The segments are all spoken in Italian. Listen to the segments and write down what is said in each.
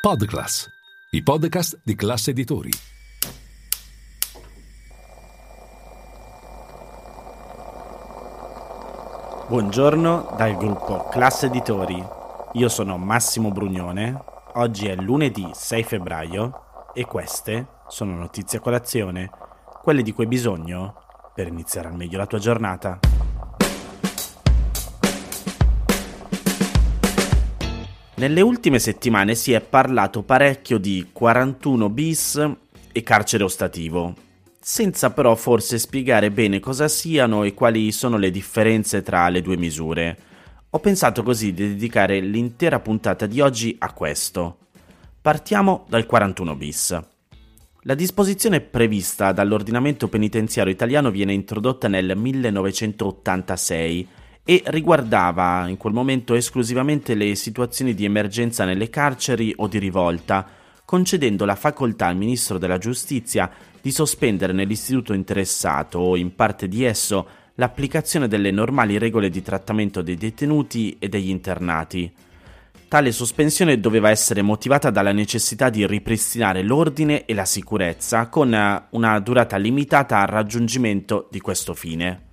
Podclass, i podcast di classe editori. Buongiorno dal gruppo Classe Editori. Io sono Massimo Brugnone. Oggi è lunedì 6 febbraio e queste sono notizie a colazione, quelle di cui hai bisogno per iniziare al meglio la tua giornata. Nelle ultime settimane si è parlato parecchio di 41 bis e carcere ostativo, senza però forse spiegare bene cosa siano e quali sono le differenze tra le due misure. Ho pensato così di dedicare l'intera puntata di oggi a questo. Partiamo dal 41 bis. La disposizione prevista dall'ordinamento penitenziario italiano viene introdotta nel 1986 e riguardava in quel momento esclusivamente le situazioni di emergenza nelle carceri o di rivolta, concedendo la facoltà al Ministro della Giustizia di sospendere nell'istituto interessato o in parte di esso l'applicazione delle normali regole di trattamento dei detenuti e degli internati. Tale sospensione doveva essere motivata dalla necessità di ripristinare l'ordine e la sicurezza con una durata limitata al raggiungimento di questo fine.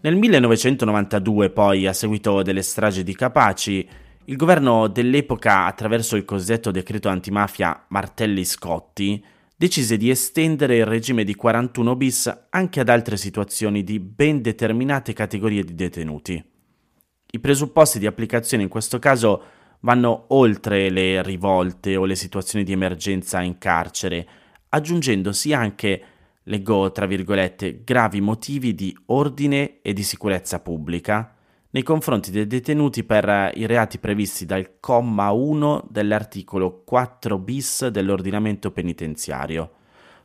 Nel 1992, poi, a seguito delle stragi di Capaci, il governo dell'epoca, attraverso il cosiddetto decreto antimafia Martelli-Scotti, decise di estendere il regime di 41 bis anche ad altre situazioni di ben determinate categorie di detenuti. I presupposti di applicazione in questo caso vanno oltre le rivolte o le situazioni di emergenza in carcere, aggiungendosi anche, leggo tra virgolette, gravi motivi di ordine e di sicurezza pubblica nei confronti dei detenuti per i reati previsti dal comma 1 dell'articolo 4 bis dell'ordinamento penitenziario.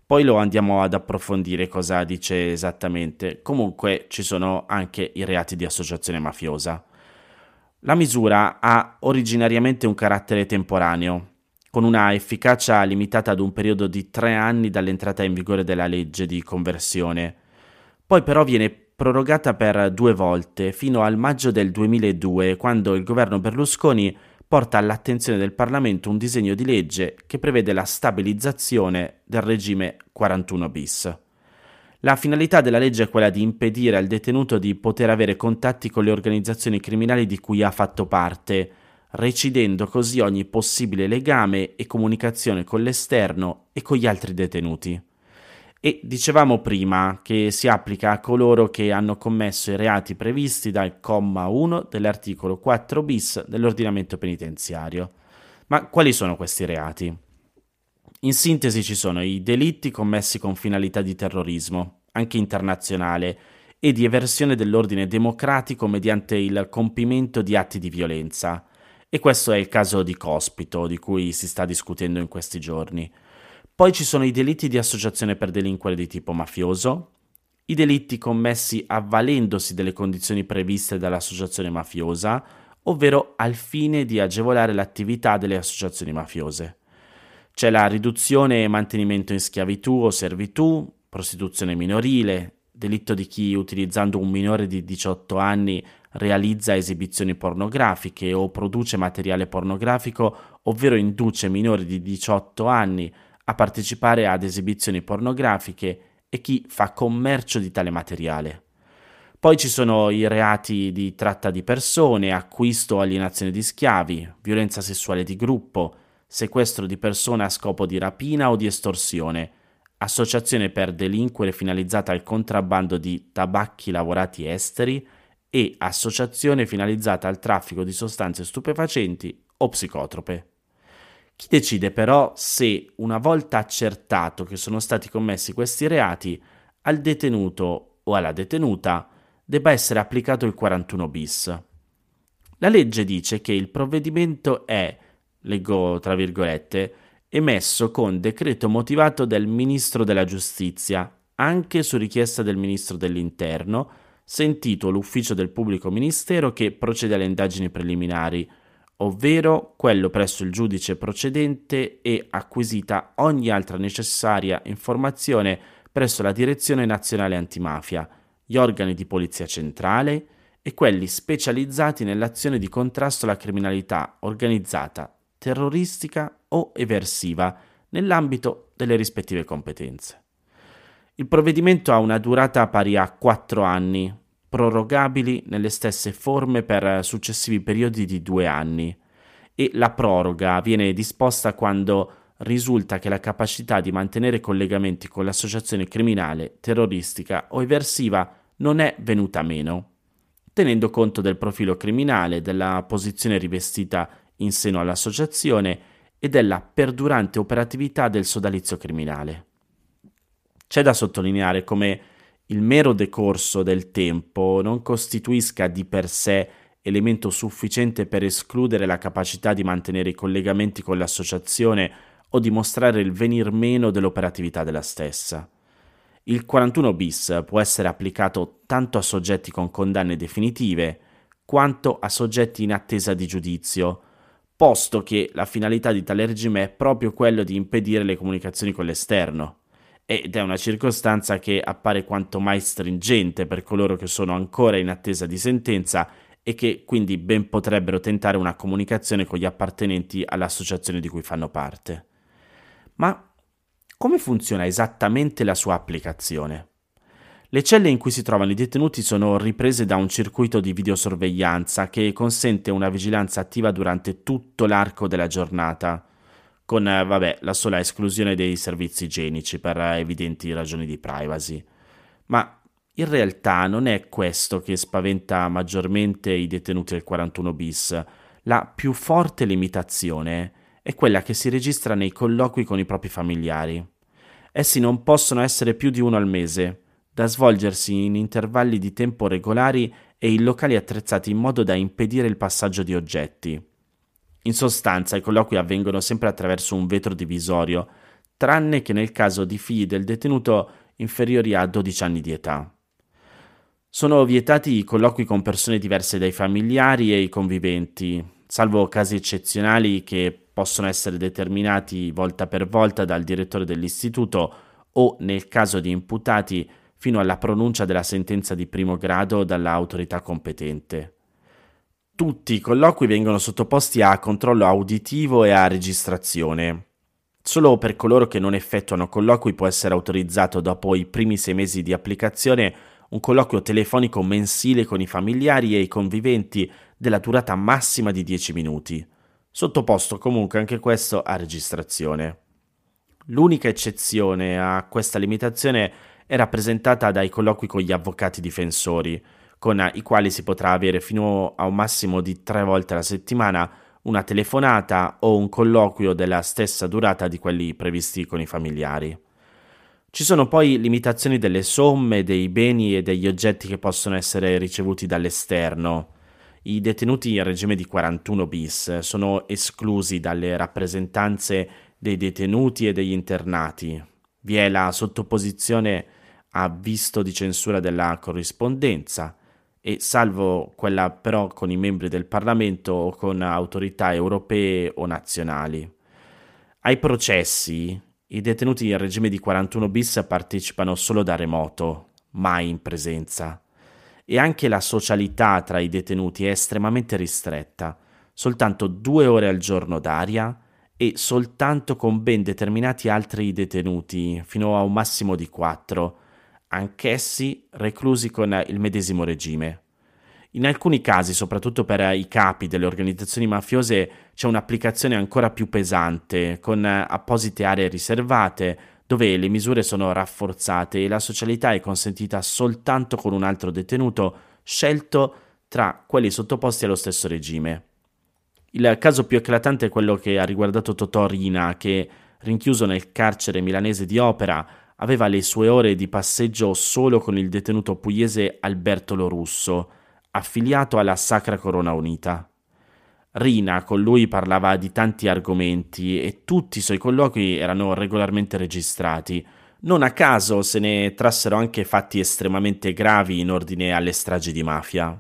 Poi lo andiamo ad approfondire cosa dice esattamente. Comunque ci sono anche i reati di associazione mafiosa. La misura ha originariamente un carattere temporaneo, con una efficacia limitata ad un periodo di tre anni dall'entrata in vigore della legge di conversione. Poi però viene prorogata per due volte fino al maggio del 2002, quando il governo Berlusconi porta all'attenzione del Parlamento un disegno di legge che prevede la stabilizzazione del regime 41 bis. La finalità della legge è quella di impedire al detenuto di poter avere contatti con le organizzazioni criminali di cui ha fatto parte, recidendo così ogni possibile legame e comunicazione con l'esterno e con gli altri detenuti. E dicevamo prima che si applica a coloro che hanno commesso i reati previsti dal comma 1 dell'articolo 4 bis dell'ordinamento penitenziario. Ma quali sono questi reati? In sintesi ci sono i delitti commessi con finalità di terrorismo, anche internazionale, e di eversione dell'ordine democratico mediante il compimento di atti di violenza. E questo è il caso di Cospito, di cui si sta discutendo in questi giorni. Poi ci sono i delitti di associazione per delinquere di tipo mafioso, i delitti commessi avvalendosi delle condizioni previste dall'associazione mafiosa, ovvero al fine di agevolare l'attività delle associazioni mafiose. C'è la riduzione e mantenimento in schiavitù o servitù, prostituzione minorile, delitto di chi utilizzando un minore di 18 anni realizza esibizioni pornografiche o produce materiale pornografico, ovvero induce minori di 18 anni a partecipare ad esibizioni pornografiche e chi fa commercio di tale materiale. Poi ci sono i reati di tratta di persone, acquisto o alienazione di schiavi, violenza sessuale di gruppo, sequestro di persone a scopo di rapina o di estorsione, associazione per delinquere finalizzata al contrabbando di tabacchi lavorati esteri e associazione finalizzata al traffico di sostanze stupefacenti o psicotrope. Chi decide però se, una volta accertato che sono stati commessi questi reati, al detenuto o alla detenuta debba essere applicato il 41 bis? La legge dice che il provvedimento è leggo tra virgolette, emesso con decreto motivato del Ministro della Giustizia, anche su richiesta del Ministro dell'Interno, sentito l'ufficio del pubblico ministero che procede alle indagini preliminari, ovvero quello presso il giudice procedente e acquisita ogni altra necessaria informazione presso la Direzione Nazionale Antimafia, gli organi di Polizia Centrale e quelli specializzati nell'azione di contrasto alla criminalità organizzata, terroristica o eversiva nell'ambito delle rispettive competenze. Il provvedimento ha una durata pari a quattro anni, prorogabili nelle stesse forme per successivi periodi di due anni, e la proroga viene disposta quando risulta che la capacità di mantenere collegamenti con l'associazione criminale, terroristica o eversiva non è venuta meno, tenendo conto del profilo criminale, della posizione rivestita in seno all'associazione e della perdurante operatività del sodalizio criminale. C'è da sottolineare come il mero decorso del tempo non costituisca di per sé elemento sufficiente per escludere la capacità di mantenere i collegamenti con l'associazione o dimostrare il venir meno dell'operatività della stessa. Il 41 bis può essere applicato tanto a soggetti con condanne definitive quanto a soggetti in attesa di giudizio, posto che la finalità di tale regime è proprio quello di impedire le comunicazioni con l'esterno ed è una circostanza che appare quanto mai stringente per coloro che sono ancora in attesa di sentenza e che quindi ben potrebbero tentare una comunicazione con gli appartenenti all'associazione di cui fanno parte. Ma come funziona esattamente la sua applicazione? Le celle in cui si trovano i detenuti sono riprese da un circuito di videosorveglianza che consente una vigilanza attiva durante tutto l'arco della giornata con eh, vabbè, la sola esclusione dei servizi igienici per evidenti ragioni di privacy. Ma in realtà non è questo che spaventa maggiormente i detenuti del 41 bis. La più forte limitazione è quella che si registra nei colloqui con i propri familiari. Essi non possono essere più di uno al mese, da svolgersi in intervalli di tempo regolari e in locali attrezzati in modo da impedire il passaggio di oggetti. In sostanza, i colloqui avvengono sempre attraverso un vetro divisorio, tranne che nel caso di figli del detenuto inferiori a 12 anni di età. Sono vietati i colloqui con persone diverse dai familiari e i conviventi, salvo casi eccezionali che possono essere determinati volta per volta dal direttore dell'istituto o, nel caso di imputati, fino alla pronuncia della sentenza di primo grado dall'autorità competente. Tutti i colloqui vengono sottoposti a controllo auditivo e a registrazione. Solo per coloro che non effettuano colloqui può essere autorizzato dopo i primi sei mesi di applicazione un colloquio telefonico mensile con i familiari e i conviventi della durata massima di 10 minuti, sottoposto comunque anche questo a registrazione. L'unica eccezione a questa limitazione è rappresentata dai colloqui con gli avvocati difensori, con i quali si potrà avere fino a un massimo di tre volte alla settimana una telefonata o un colloquio della stessa durata di quelli previsti con i familiari. Ci sono poi limitazioni delle somme, dei beni e degli oggetti che possono essere ricevuti dall'esterno. I detenuti in regime di 41 bis sono esclusi dalle rappresentanze dei detenuti e degli internati. Vi è la sottoposizione a visto di censura della corrispondenza, e salvo quella però con i membri del Parlamento o con autorità europee o nazionali. Ai processi i detenuti in regime di 41 bis partecipano solo da remoto, mai in presenza. E anche la socialità tra i detenuti è estremamente ristretta, soltanto due ore al giorno d'aria e soltanto con ben determinati altri detenuti, fino a un massimo di quattro, anch'essi reclusi con il medesimo regime. In alcuni casi, soprattutto per i capi delle organizzazioni mafiose, c'è un'applicazione ancora più pesante, con apposite aree riservate, dove le misure sono rafforzate e la socialità è consentita soltanto con un altro detenuto scelto tra quelli sottoposti allo stesso regime. Il caso più eclatante è quello che ha riguardato Totò Rina, che, rinchiuso nel carcere milanese di Opera, aveva le sue ore di passeggio solo con il detenuto pugliese Alberto Lorusso, affiliato alla Sacra Corona Unita. Rina con lui parlava di tanti argomenti e tutti i suoi colloqui erano regolarmente registrati. Non a caso se ne trassero anche fatti estremamente gravi in ordine alle stragi di mafia.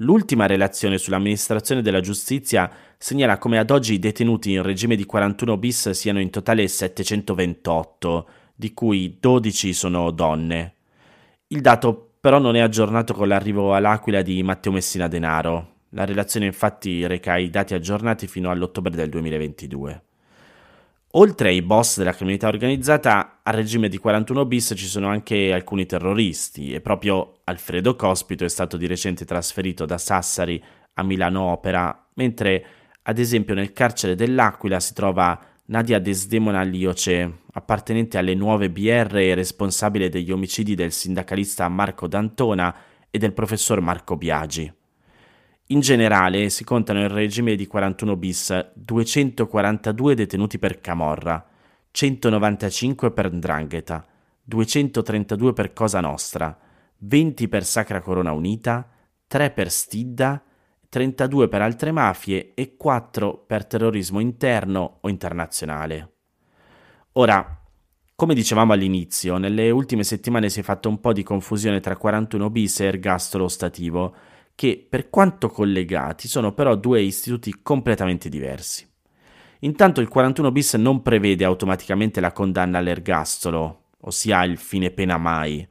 L'ultima relazione sull'amministrazione della giustizia segnala come ad oggi i detenuti in regime di 41 bis siano in totale 728, di cui 12 sono donne. Il dato però non è aggiornato con l'arrivo all'Aquila di Matteo Messina Denaro. La relazione infatti reca i dati aggiornati fino all'ottobre del 2022. Oltre ai boss della criminalità organizzata, al regime di 41 bis ci sono anche alcuni terroristi e proprio Alfredo Cospito è stato di recente trasferito da Sassari a Milano Opera, mentre ad esempio nel carcere dell'Aquila si trova Nadia Desdemona Lioce, appartenente alle nuove BR e responsabile degli omicidi del sindacalista Marco D'Antona e del professor Marco Biagi. In generale si contano in regime di 41 bis 242 detenuti per Camorra, 195 per Ndrangheta, 232 per Cosa Nostra, 20 per Sacra Corona Unita, 3 per Stidda, 32 per altre mafie e 4 per terrorismo interno o internazionale. Ora, come dicevamo all'inizio, nelle ultime settimane si è fatto un po' di confusione tra 41 bis e ergastolo ostativo, che per quanto collegati sono però due istituti completamente diversi. Intanto il 41 bis non prevede automaticamente la condanna all'ergastolo, ossia il fine pena mai.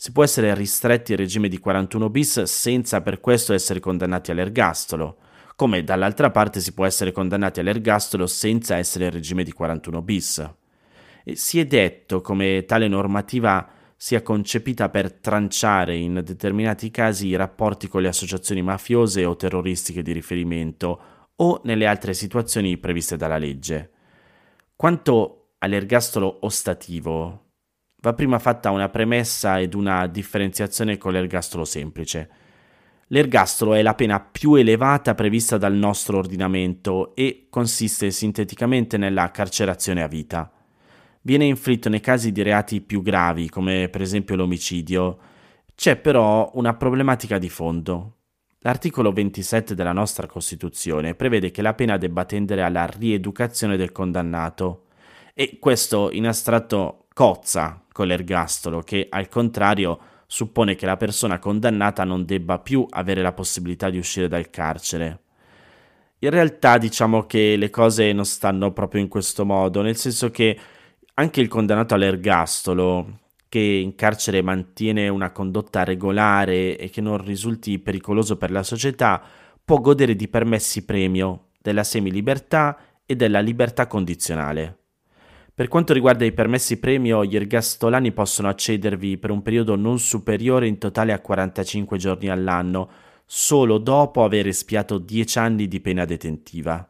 Si può essere ristretti al regime di 41 bis senza per questo essere condannati all'ergastolo, come dall'altra parte si può essere condannati all'ergastolo senza essere in regime di 41 bis. E si è detto come tale normativa sia concepita per tranciare in determinati casi i rapporti con le associazioni mafiose o terroristiche di riferimento o nelle altre situazioni previste dalla legge. Quanto all'ergastolo ostativo, va prima fatta una premessa ed una differenziazione con l'ergastolo semplice. L'ergastolo è la pena più elevata prevista dal nostro ordinamento e consiste sinteticamente nella carcerazione a vita viene inflitto nei casi di reati più gravi, come per esempio l'omicidio. C'è però una problematica di fondo. L'articolo 27 della nostra Costituzione prevede che la pena debba tendere alla rieducazione del condannato e questo in astratto cozza con l'ergastolo che al contrario suppone che la persona condannata non debba più avere la possibilità di uscire dal carcere. In realtà diciamo che le cose non stanno proprio in questo modo, nel senso che anche il condannato all'ergastolo, che in carcere mantiene una condotta regolare e che non risulti pericoloso per la società, può godere di permessi premio, della semilibertà e della libertà condizionale. Per quanto riguarda i permessi premio, gli ergastolani possono accedervi per un periodo non superiore in totale a 45 giorni all'anno, solo dopo aver espiato 10 anni di pena detentiva.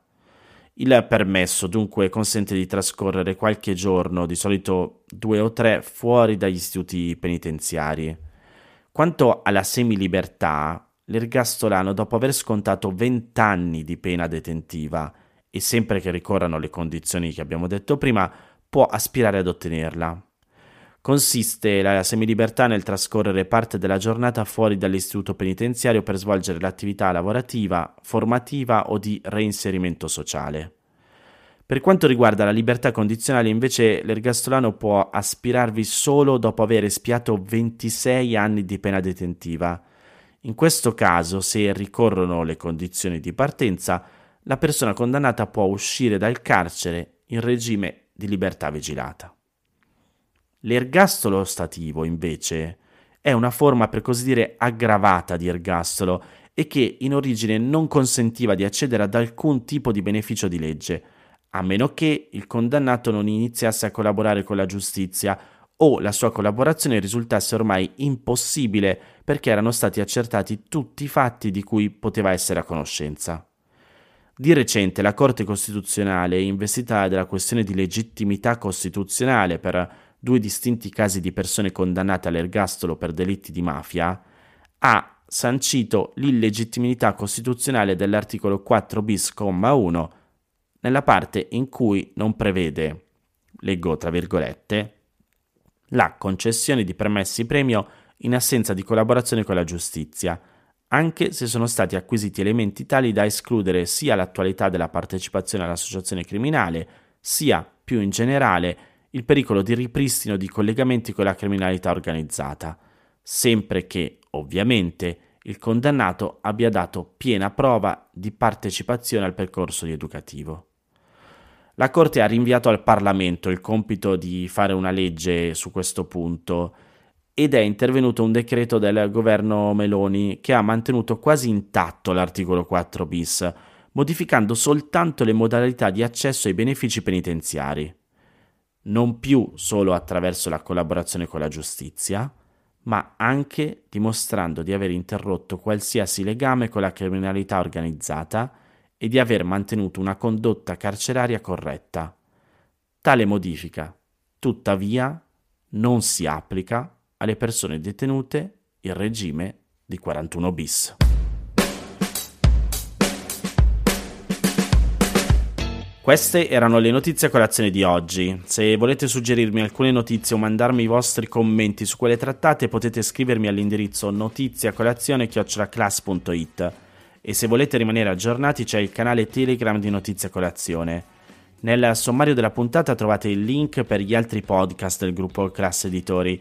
Il permesso dunque consente di trascorrere qualche giorno, di solito due o tre, fuori dagli istituti penitenziari. Quanto alla semilibertà, l'ergastolano, dopo aver scontato 20 anni di pena detentiva e sempre che ricorrano le condizioni che abbiamo detto prima, può aspirare ad ottenerla. Consiste la semilibertà nel trascorrere parte della giornata fuori dall'istituto penitenziario per svolgere l'attività lavorativa, formativa o di reinserimento sociale. Per quanto riguarda la libertà condizionale, invece, l'ergastolano può aspirarvi solo dopo aver espiato 26 anni di pena detentiva. In questo caso, se ricorrono le condizioni di partenza, la persona condannata può uscire dal carcere in regime di libertà vigilata. L'ergastolo stativo, invece, è una forma per così dire aggravata di ergastolo e che in origine non consentiva di accedere ad alcun tipo di beneficio di legge, a meno che il condannato non iniziasse a collaborare con la giustizia o la sua collaborazione risultasse ormai impossibile perché erano stati accertati tutti i fatti di cui poteva essere a conoscenza. Di recente la Corte Costituzionale, investita della questione di legittimità costituzionale per due distinti casi di persone condannate all'ergastolo per delitti di mafia, ha sancito l'illegittimità costituzionale dell'articolo 4 bis, 1 nella parte in cui non prevede, leggo tra virgolette, la concessione di permessi premio in assenza di collaborazione con la giustizia, anche se sono stati acquisiti elementi tali da escludere sia l'attualità della partecipazione all'associazione criminale, sia, più in generale, il pericolo di ripristino di collegamenti con la criminalità organizzata, sempre che, ovviamente, il condannato abbia dato piena prova di partecipazione al percorso rieducativo. La Corte ha rinviato al Parlamento il compito di fare una legge su questo punto ed è intervenuto un decreto del governo Meloni che ha mantenuto quasi intatto l'articolo 4 bis, modificando soltanto le modalità di accesso ai benefici penitenziari. Non più solo attraverso la collaborazione con la giustizia, ma anche dimostrando di aver interrotto qualsiasi legame con la criminalità organizzata e di aver mantenuto una condotta carceraria corretta. Tale modifica, tuttavia, non si applica alle persone detenute il regime di 41 bis. Queste erano le notizie a colazione di oggi. Se volete suggerirmi alcune notizie o mandarmi i vostri commenti su quelle trattate potete scrivermi all'indirizzo notiziacolazione.it e se volete rimanere aggiornati c'è il canale Telegram di Notizia Colazione. Nel sommario della puntata trovate il link per gli altri podcast del gruppo Class Editori